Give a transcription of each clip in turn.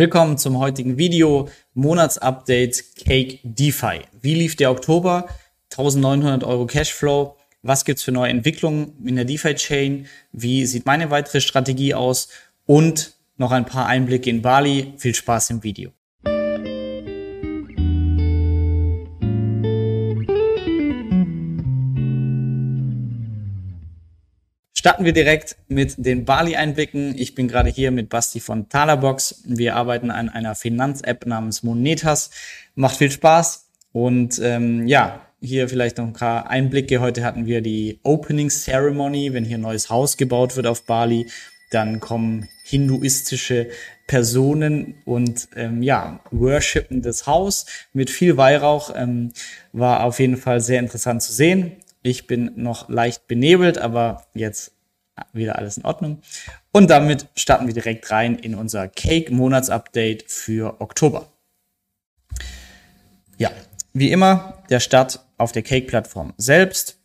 Willkommen zum heutigen Video, Monatsupdate Cake DeFi. Wie lief der Oktober? 1900 Euro Cashflow. Was gibt's für neue Entwicklungen in der DeFi-Chain? Wie sieht meine weitere Strategie aus? Und noch ein paar Einblicke in Bali. Viel Spaß im Video. Starten wir direkt mit den Bali-Einblicken. Ich bin gerade hier mit Basti von Talabox. Wir arbeiten an einer Finanz-App namens Monetas. Macht viel Spaß. Und ähm, ja, hier vielleicht noch ein paar Einblicke. Heute hatten wir die Opening Ceremony, wenn hier ein neues Haus gebaut wird auf Bali. Dann kommen hinduistische Personen und ähm, ja, worshipen das Haus mit viel Weihrauch. Ähm, war auf jeden Fall sehr interessant zu sehen. Ich bin noch leicht benebelt, aber jetzt wieder alles in Ordnung. Und damit starten wir direkt rein in unser Cake-Monats-Update für Oktober. Ja, wie immer, der Start auf der Cake-Plattform selbst.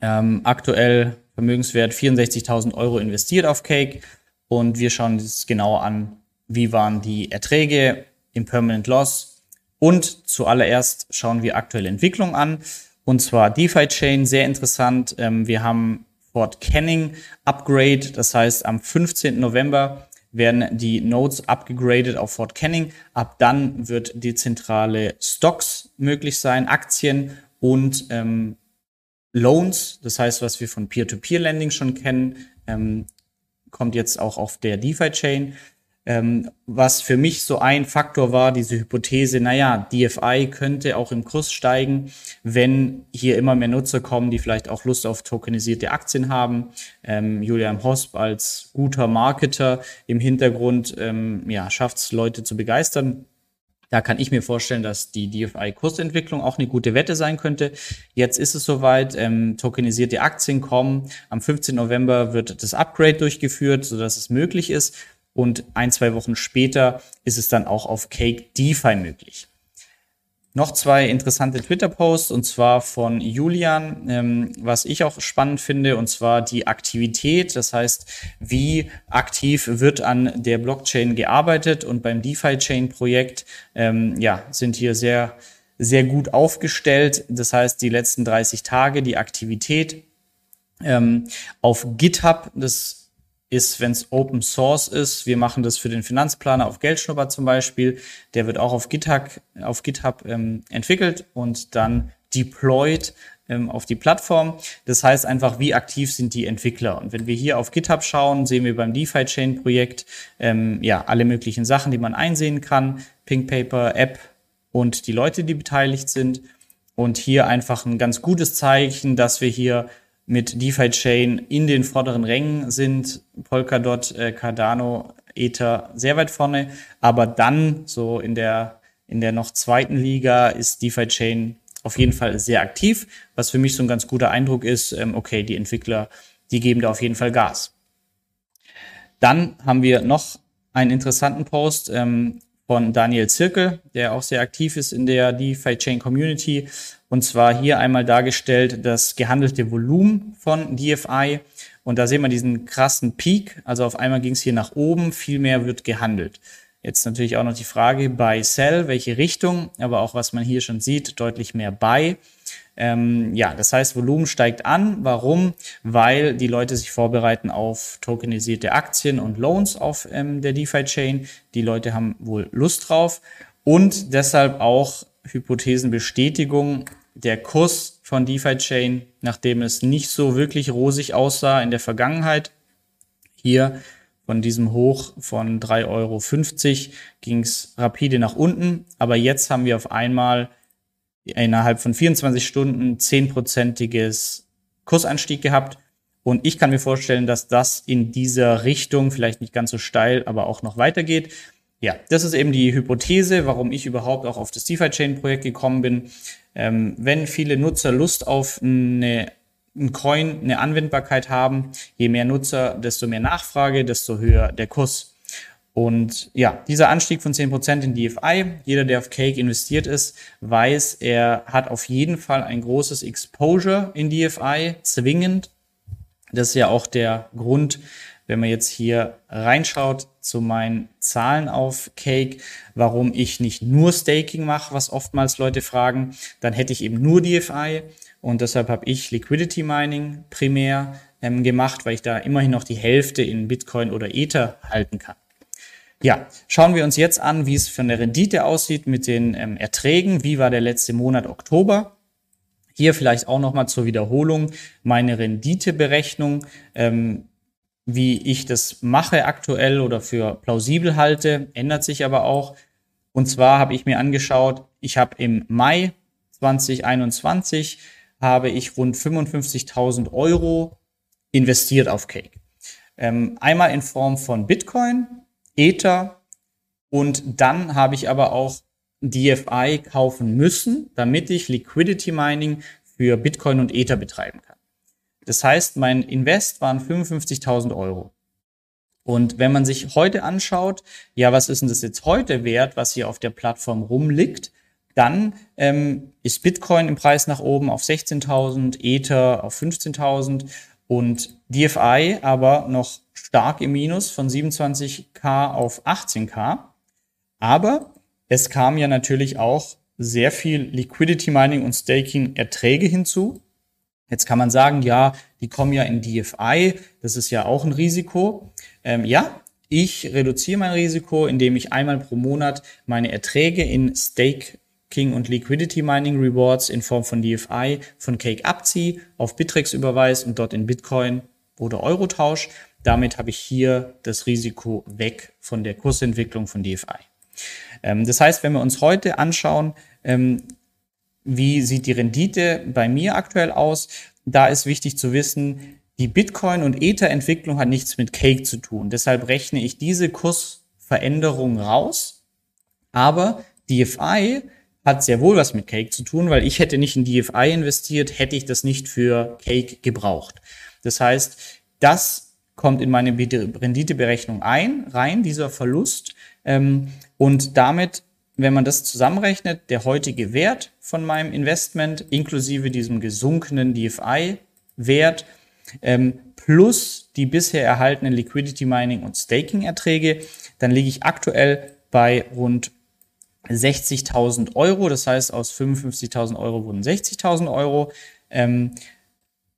Ähm, aktuell Vermögenswert 64.000 Euro investiert auf Cake. Und wir schauen uns genauer an, wie waren die Erträge im Permanent Loss. Und zuallererst schauen wir aktuelle Entwicklung an. Und zwar DeFi Chain, sehr interessant. Ähm, wir haben Fort Canning Upgrade, das heißt am 15. November werden die Nodes abgegradet auf Fort Canning. Ab dann wird dezentrale Stocks möglich sein, Aktien und ähm, Loans, das heißt, was wir von Peer-to-Peer-Lending schon kennen, ähm, kommt jetzt auch auf der DeFi-Chain. Ähm, was für mich so ein Faktor war, diese Hypothese, naja, DFI könnte auch im Kurs steigen, wenn hier immer mehr Nutzer kommen, die vielleicht auch Lust auf tokenisierte Aktien haben. Ähm, Julian Hosp als guter Marketer im Hintergrund ähm, ja, schafft es, Leute zu begeistern. Da kann ich mir vorstellen, dass die DFI-Kursentwicklung auch eine gute Wette sein könnte. Jetzt ist es soweit, ähm, tokenisierte Aktien kommen. Am 15. November wird das Upgrade durchgeführt, sodass es möglich ist und ein, zwei Wochen später ist es dann auch auf Cake DeFi möglich. Noch zwei interessante Twitter-Posts und zwar von Julian, ähm, was ich auch spannend finde, und zwar die Aktivität. Das heißt, wie aktiv wird an der Blockchain gearbeitet und beim DeFi-Chain-Projekt ähm, ja, sind hier sehr, sehr gut aufgestellt. Das heißt, die letzten 30 Tage, die Aktivität ähm, auf GitHub, das ist, wenn es Open Source ist. Wir machen das für den Finanzplaner auf Geldschnupper zum Beispiel. Der wird auch auf GitHub, auf GitHub ähm, entwickelt und dann deployed ähm, auf die Plattform. Das heißt einfach, wie aktiv sind die Entwickler. Und wenn wir hier auf GitHub schauen, sehen wir beim DeFi-Chain-Projekt ähm, ja alle möglichen Sachen, die man einsehen kann. Pink Paper, App und die Leute, die beteiligt sind. Und hier einfach ein ganz gutes Zeichen, dass wir hier mit DeFi Chain in den vorderen Rängen sind. Polkadot, äh, Cardano, Ether sehr weit vorne, aber dann so in der in der noch zweiten Liga ist DeFi Chain auf jeden Fall sehr aktiv, was für mich so ein ganz guter Eindruck ist, ähm, okay, die Entwickler, die geben da auf jeden Fall Gas. Dann haben wir noch einen interessanten Post. Ähm, von Daniel Zirkel, der auch sehr aktiv ist in der DeFi Chain Community. Und zwar hier einmal dargestellt das gehandelte Volumen von DFI. Und da sehen wir diesen krassen Peak. Also auf einmal ging es hier nach oben, viel mehr wird gehandelt. Jetzt natürlich auch noch die Frage bei Sell, welche Richtung, aber auch was man hier schon sieht, deutlich mehr Buy. Ähm, ja, das heißt, Volumen steigt an. Warum? Weil die Leute sich vorbereiten auf tokenisierte Aktien und Loans auf ähm, der DeFi-Chain. Die Leute haben wohl Lust drauf und deshalb auch Hypothesenbestätigung. Der Kurs von DeFi-Chain, nachdem es nicht so wirklich rosig aussah in der Vergangenheit, hier von diesem Hoch von 3,50 Euro ging es rapide nach unten. Aber jetzt haben wir auf einmal innerhalb von 24 Stunden zehnprozentiges Kursanstieg gehabt. Und ich kann mir vorstellen, dass das in dieser Richtung, vielleicht nicht ganz so steil, aber auch noch weitergeht. Ja, das ist eben die Hypothese, warum ich überhaupt auch auf das DeFi-Chain-Projekt gekommen bin. Ähm, wenn viele Nutzer Lust auf eine, einen Coin, eine Anwendbarkeit haben, je mehr Nutzer, desto mehr Nachfrage, desto höher der Kurs. Und ja, dieser Anstieg von 10% in DFI, jeder, der auf Cake investiert ist, weiß, er hat auf jeden Fall ein großes Exposure in DFI, zwingend. Das ist ja auch der Grund, wenn man jetzt hier reinschaut zu meinen Zahlen auf Cake, warum ich nicht nur Staking mache, was oftmals Leute fragen, dann hätte ich eben nur DFI und deshalb habe ich Liquidity Mining primär ähm, gemacht, weil ich da immerhin noch die Hälfte in Bitcoin oder Ether halten kann. Ja, schauen wir uns jetzt an, wie es von der Rendite aussieht mit den ähm, Erträgen. Wie war der letzte Monat Oktober? Hier vielleicht auch nochmal zur Wiederholung meine Renditeberechnung, ähm, wie ich das mache aktuell oder für plausibel halte, ändert sich aber auch. Und zwar habe ich mir angeschaut, ich habe im Mai 2021 habe ich rund 55.000 Euro investiert auf Cake. Ähm, einmal in Form von Bitcoin, Ether und dann habe ich aber auch DFI kaufen müssen, damit ich Liquidity Mining für Bitcoin und Ether betreiben kann. Das heißt, mein Invest waren 55.000 Euro. Und wenn man sich heute anschaut, ja, was ist denn das jetzt heute wert, was hier auf der Plattform rumliegt, dann ähm, ist Bitcoin im Preis nach oben auf 16.000, Ether auf 15.000 und DFI aber noch stark im Minus von 27k auf 18k. Aber es kam ja natürlich auch sehr viel Liquidity Mining und Staking Erträge hinzu. Jetzt kann man sagen, ja, die kommen ja in DFI, das ist ja auch ein Risiko. Ähm, ja, ich reduziere mein Risiko, indem ich einmal pro Monat meine Erträge in Staking und Liquidity Mining Rewards in Form von DFI von Cake abziehe, auf Bittrex überweise und dort in Bitcoin oder Euro tausche. Damit habe ich hier das Risiko weg von der Kursentwicklung von DFI. Ähm, das heißt, wenn wir uns heute anschauen, ähm, wie sieht die Rendite bei mir aktuell aus, da ist wichtig zu wissen, die Bitcoin- und Ether-Entwicklung hat nichts mit Cake zu tun. Deshalb rechne ich diese Kursveränderung raus. Aber DFI hat sehr wohl was mit Cake zu tun, weil ich hätte nicht in DFI investiert, hätte ich das nicht für Cake gebraucht. Das heißt, das kommt in meine Renditeberechnung ein, rein, dieser Verlust. Ähm, und damit, wenn man das zusammenrechnet, der heutige Wert von meinem Investment inklusive diesem gesunkenen DFI-Wert ähm, plus die bisher erhaltenen Liquidity Mining und Staking Erträge, dann liege ich aktuell bei rund 60.000 Euro. Das heißt, aus 55.000 Euro wurden 60.000 Euro. Ähm,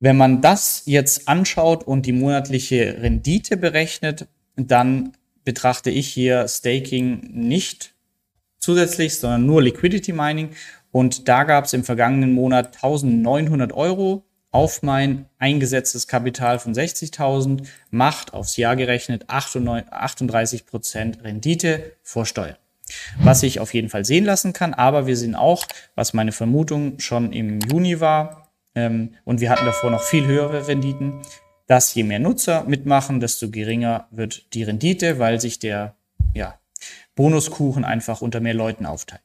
wenn man das jetzt anschaut und die monatliche Rendite berechnet, dann betrachte ich hier Staking nicht zusätzlich, sondern nur Liquidity Mining. Und da gab es im vergangenen Monat 1900 Euro auf mein eingesetztes Kapital von 60.000, macht aufs Jahr gerechnet 38 Prozent Rendite vor Steuern. Was sich auf jeden Fall sehen lassen kann, aber wir sehen auch, was meine Vermutung schon im Juni war, ähm, und wir hatten davor noch viel höhere Renditen, dass je mehr Nutzer mitmachen, desto geringer wird die Rendite, weil sich der ja, Bonuskuchen einfach unter mehr Leuten aufteilt.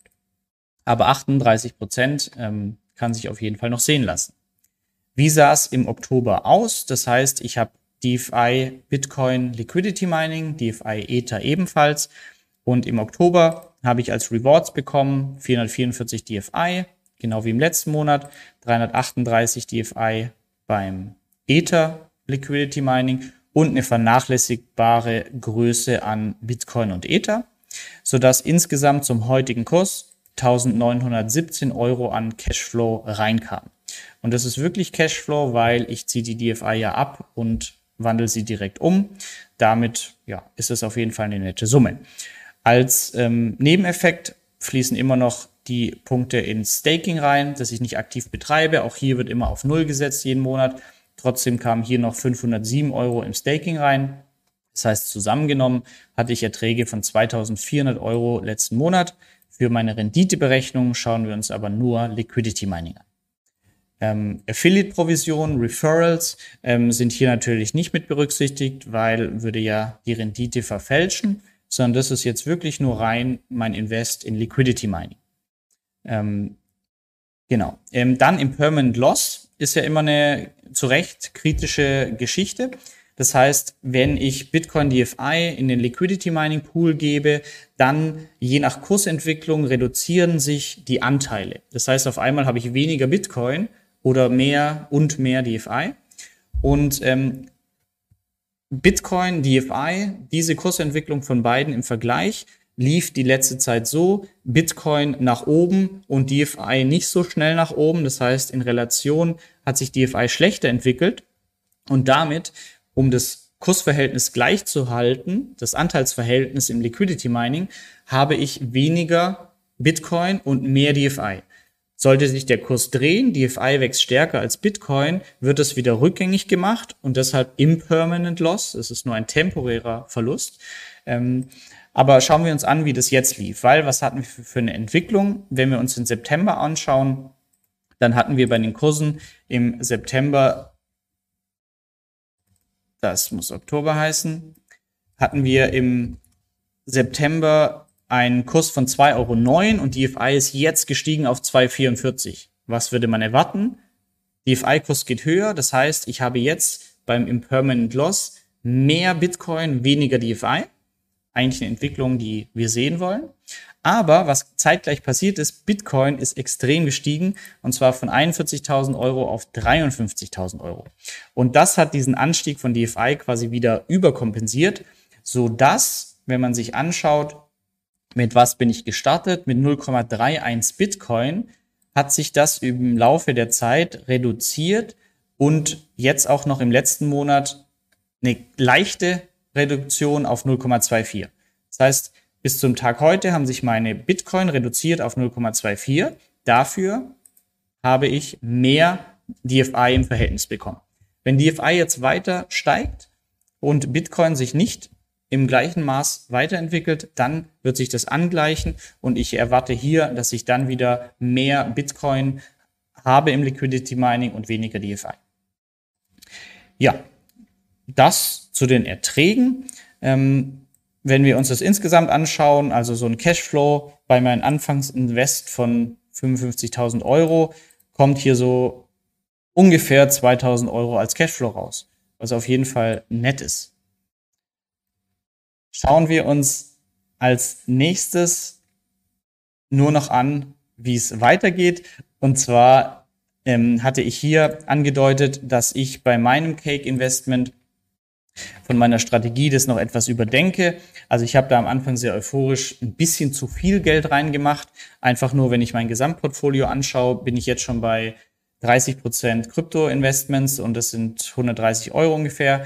Aber 38 Prozent ähm, kann sich auf jeden Fall noch sehen lassen. Wie sah es im Oktober aus? Das heißt, ich habe DeFi Bitcoin Liquidity Mining, DeFi Ether ebenfalls. Und im Oktober habe ich als Rewards bekommen 444 DFI, genau wie im letzten Monat, 338 DFI beim Ether Liquidity Mining und eine vernachlässigbare Größe an Bitcoin und Ether, sodass insgesamt zum heutigen Kurs 1917 Euro an Cashflow reinkam. Und das ist wirklich Cashflow, weil ich ziehe die DFI ja ab und wandle sie direkt um. Damit ja, ist es auf jeden Fall eine nette Summe. Als ähm, Nebeneffekt fließen immer noch die Punkte in Staking rein, das ich nicht aktiv betreibe. Auch hier wird immer auf Null gesetzt jeden Monat. Trotzdem kamen hier noch 507 Euro im Staking rein. Das heißt, zusammengenommen hatte ich Erträge von 2400 Euro letzten Monat. Für meine Renditeberechnung schauen wir uns aber nur Liquidity Mining an. Ähm, Affiliate-Provisionen, Referrals ähm, sind hier natürlich nicht mit berücksichtigt, weil würde ja die Rendite verfälschen, sondern das ist jetzt wirklich nur rein mein Invest in Liquidity Mining. Ähm, genau. Ähm, dann Permanent Loss ist ja immer eine zu Recht kritische Geschichte. Das heißt, wenn ich Bitcoin DFI in den Liquidity Mining Pool gebe, dann je nach Kursentwicklung reduzieren sich die Anteile. Das heißt, auf einmal habe ich weniger Bitcoin oder mehr und mehr DFI. Und ähm, Bitcoin, DFI, diese Kursentwicklung von beiden im Vergleich lief die letzte Zeit so, Bitcoin nach oben und DFI nicht so schnell nach oben. Das heißt, in Relation hat sich DFI schlechter entwickelt und damit, um das Kursverhältnis gleich zu halten, das Anteilsverhältnis im Liquidity Mining, habe ich weniger Bitcoin und mehr DFI. Sollte sich der Kurs drehen, DFI wächst stärker als Bitcoin, wird es wieder rückgängig gemacht und deshalb Impermanent Loss. Es ist nur ein temporärer Verlust. Ähm, aber schauen wir uns an, wie das jetzt lief, weil was hatten wir für eine Entwicklung? Wenn wir uns den September anschauen, dann hatten wir bei den Kursen im September, das muss Oktober heißen, hatten wir im September einen Kurs von 2,09 Euro und DFI ist jetzt gestiegen auf 2,44. Was würde man erwarten? DFI-Kurs geht höher, das heißt, ich habe jetzt beim Impermanent Loss mehr Bitcoin, weniger DFI eigentlich eine Entwicklung, die wir sehen wollen. Aber was zeitgleich passiert ist, Bitcoin ist extrem gestiegen und zwar von 41.000 Euro auf 53.000 Euro. Und das hat diesen Anstieg von DFI quasi wieder überkompensiert, so dass, wenn man sich anschaut, mit was bin ich gestartet, mit 0,31 Bitcoin, hat sich das im Laufe der Zeit reduziert und jetzt auch noch im letzten Monat eine leichte Reduktion auf 0,24. Das heißt, bis zum Tag heute haben sich meine Bitcoin reduziert auf 0,24. Dafür habe ich mehr DFI im Verhältnis bekommen. Wenn DFI jetzt weiter steigt und Bitcoin sich nicht im gleichen Maß weiterentwickelt, dann wird sich das angleichen und ich erwarte hier, dass ich dann wieder mehr Bitcoin habe im Liquidity Mining und weniger DFI. Ja, das zu den Erträgen. Ähm, wenn wir uns das insgesamt anschauen, also so ein Cashflow bei meinem Anfangsinvest von 55.000 Euro, kommt hier so ungefähr 2.000 Euro als Cashflow raus, was auf jeden Fall nett ist. Schauen wir uns als nächstes nur noch an, wie es weitergeht. Und zwar ähm, hatte ich hier angedeutet, dass ich bei meinem Cake-Investment von meiner Strategie das noch etwas überdenke. Also ich habe da am Anfang sehr euphorisch ein bisschen zu viel Geld reingemacht. Einfach nur, wenn ich mein Gesamtportfolio anschaue, bin ich jetzt schon bei 30 Prozent Krypto-Investments und das sind 130 Euro ungefähr.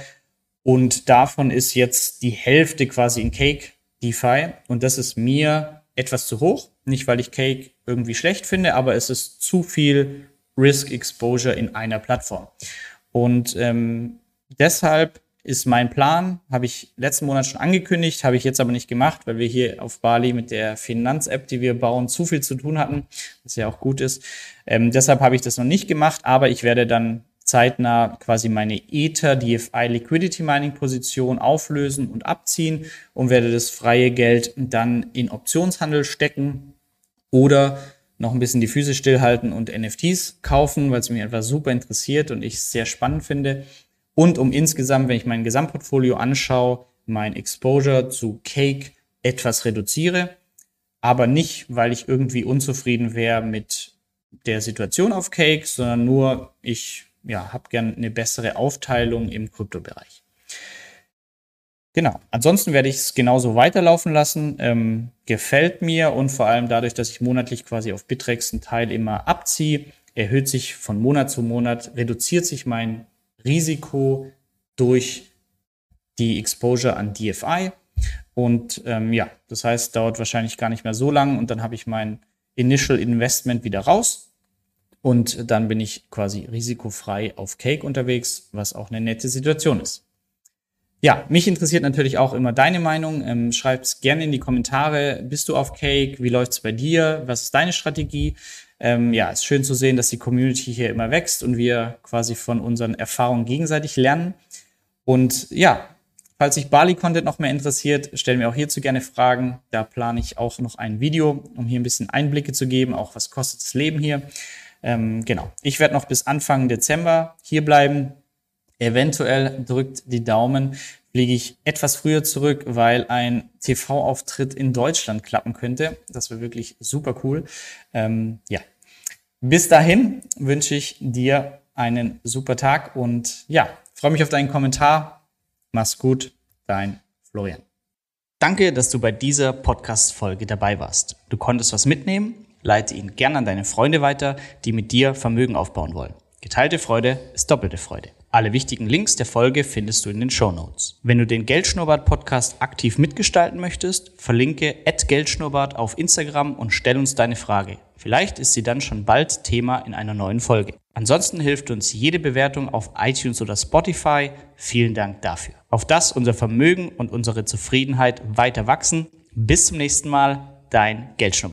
Und davon ist jetzt die Hälfte quasi in Cake DeFi und das ist mir etwas zu hoch. Nicht, weil ich Cake irgendwie schlecht finde, aber es ist zu viel Risk Exposure in einer Plattform. Und ähm, deshalb ist mein Plan, habe ich letzten Monat schon angekündigt, habe ich jetzt aber nicht gemacht, weil wir hier auf Bali mit der Finanz-App, die wir bauen, zu viel zu tun hatten, was ja auch gut ist. Ähm, deshalb habe ich das noch nicht gemacht, aber ich werde dann zeitnah quasi meine Ether DFI Liquidity Mining Position auflösen und abziehen und werde das freie Geld dann in Optionshandel stecken oder noch ein bisschen die Füße stillhalten und NFTs kaufen, weil es mich einfach super interessiert und ich es sehr spannend finde. Und um insgesamt, wenn ich mein Gesamtportfolio anschaue, mein Exposure zu Cake etwas reduziere, aber nicht, weil ich irgendwie unzufrieden wäre mit der Situation auf Cake, sondern nur, ich ja, habe gern eine bessere Aufteilung im Kryptobereich. Genau. Ansonsten werde ich es genauso weiterlaufen lassen. Ähm, gefällt mir und vor allem dadurch, dass ich monatlich quasi auf Bitrex einen Teil immer abziehe, erhöht sich von Monat zu Monat, reduziert sich mein Risiko durch die Exposure an DFI. Und ähm, ja, das heißt, dauert wahrscheinlich gar nicht mehr so lang und dann habe ich mein Initial Investment wieder raus und dann bin ich quasi risikofrei auf Cake unterwegs, was auch eine nette Situation ist. Ja, mich interessiert natürlich auch immer deine Meinung. Ähm, schreib's gerne in die Kommentare. Bist du auf Cake? Wie läuft's bei dir? Was ist deine Strategie? ähm, ja, ist schön zu sehen, dass die Community hier immer wächst und wir quasi von unseren Erfahrungen gegenseitig lernen. Und ja, falls sich Bali-Content noch mehr interessiert, stellen wir auch hierzu gerne Fragen. Da plane ich auch noch ein Video, um hier ein bisschen Einblicke zu geben, auch was kostet das Leben hier. Ähm, genau. Ich werde noch bis Anfang Dezember hier bleiben. Eventuell drückt die Daumen, fliege ich etwas früher zurück, weil ein TV-Auftritt in Deutschland klappen könnte. Das wäre wirklich super cool. Ähm, ja, bis dahin wünsche ich dir einen super Tag und ja, freue mich auf deinen Kommentar. Mach's gut, dein Florian. Danke, dass du bei dieser Podcast-Folge dabei warst. Du konntest was mitnehmen, leite ihn gern an deine Freunde weiter, die mit dir Vermögen aufbauen wollen. Geteilte Freude ist doppelte Freude. Alle wichtigen Links der Folge findest du in den Show Notes. Wenn du den Geldschnurrbart Podcast aktiv mitgestalten möchtest, verlinke @geldschnurrbart auf Instagram und stell uns deine Frage. Vielleicht ist sie dann schon bald Thema in einer neuen Folge. Ansonsten hilft uns jede Bewertung auf iTunes oder Spotify. Vielen Dank dafür. Auf das unser Vermögen und unsere Zufriedenheit weiter wachsen. Bis zum nächsten Mal, dein Geldschnurrbart.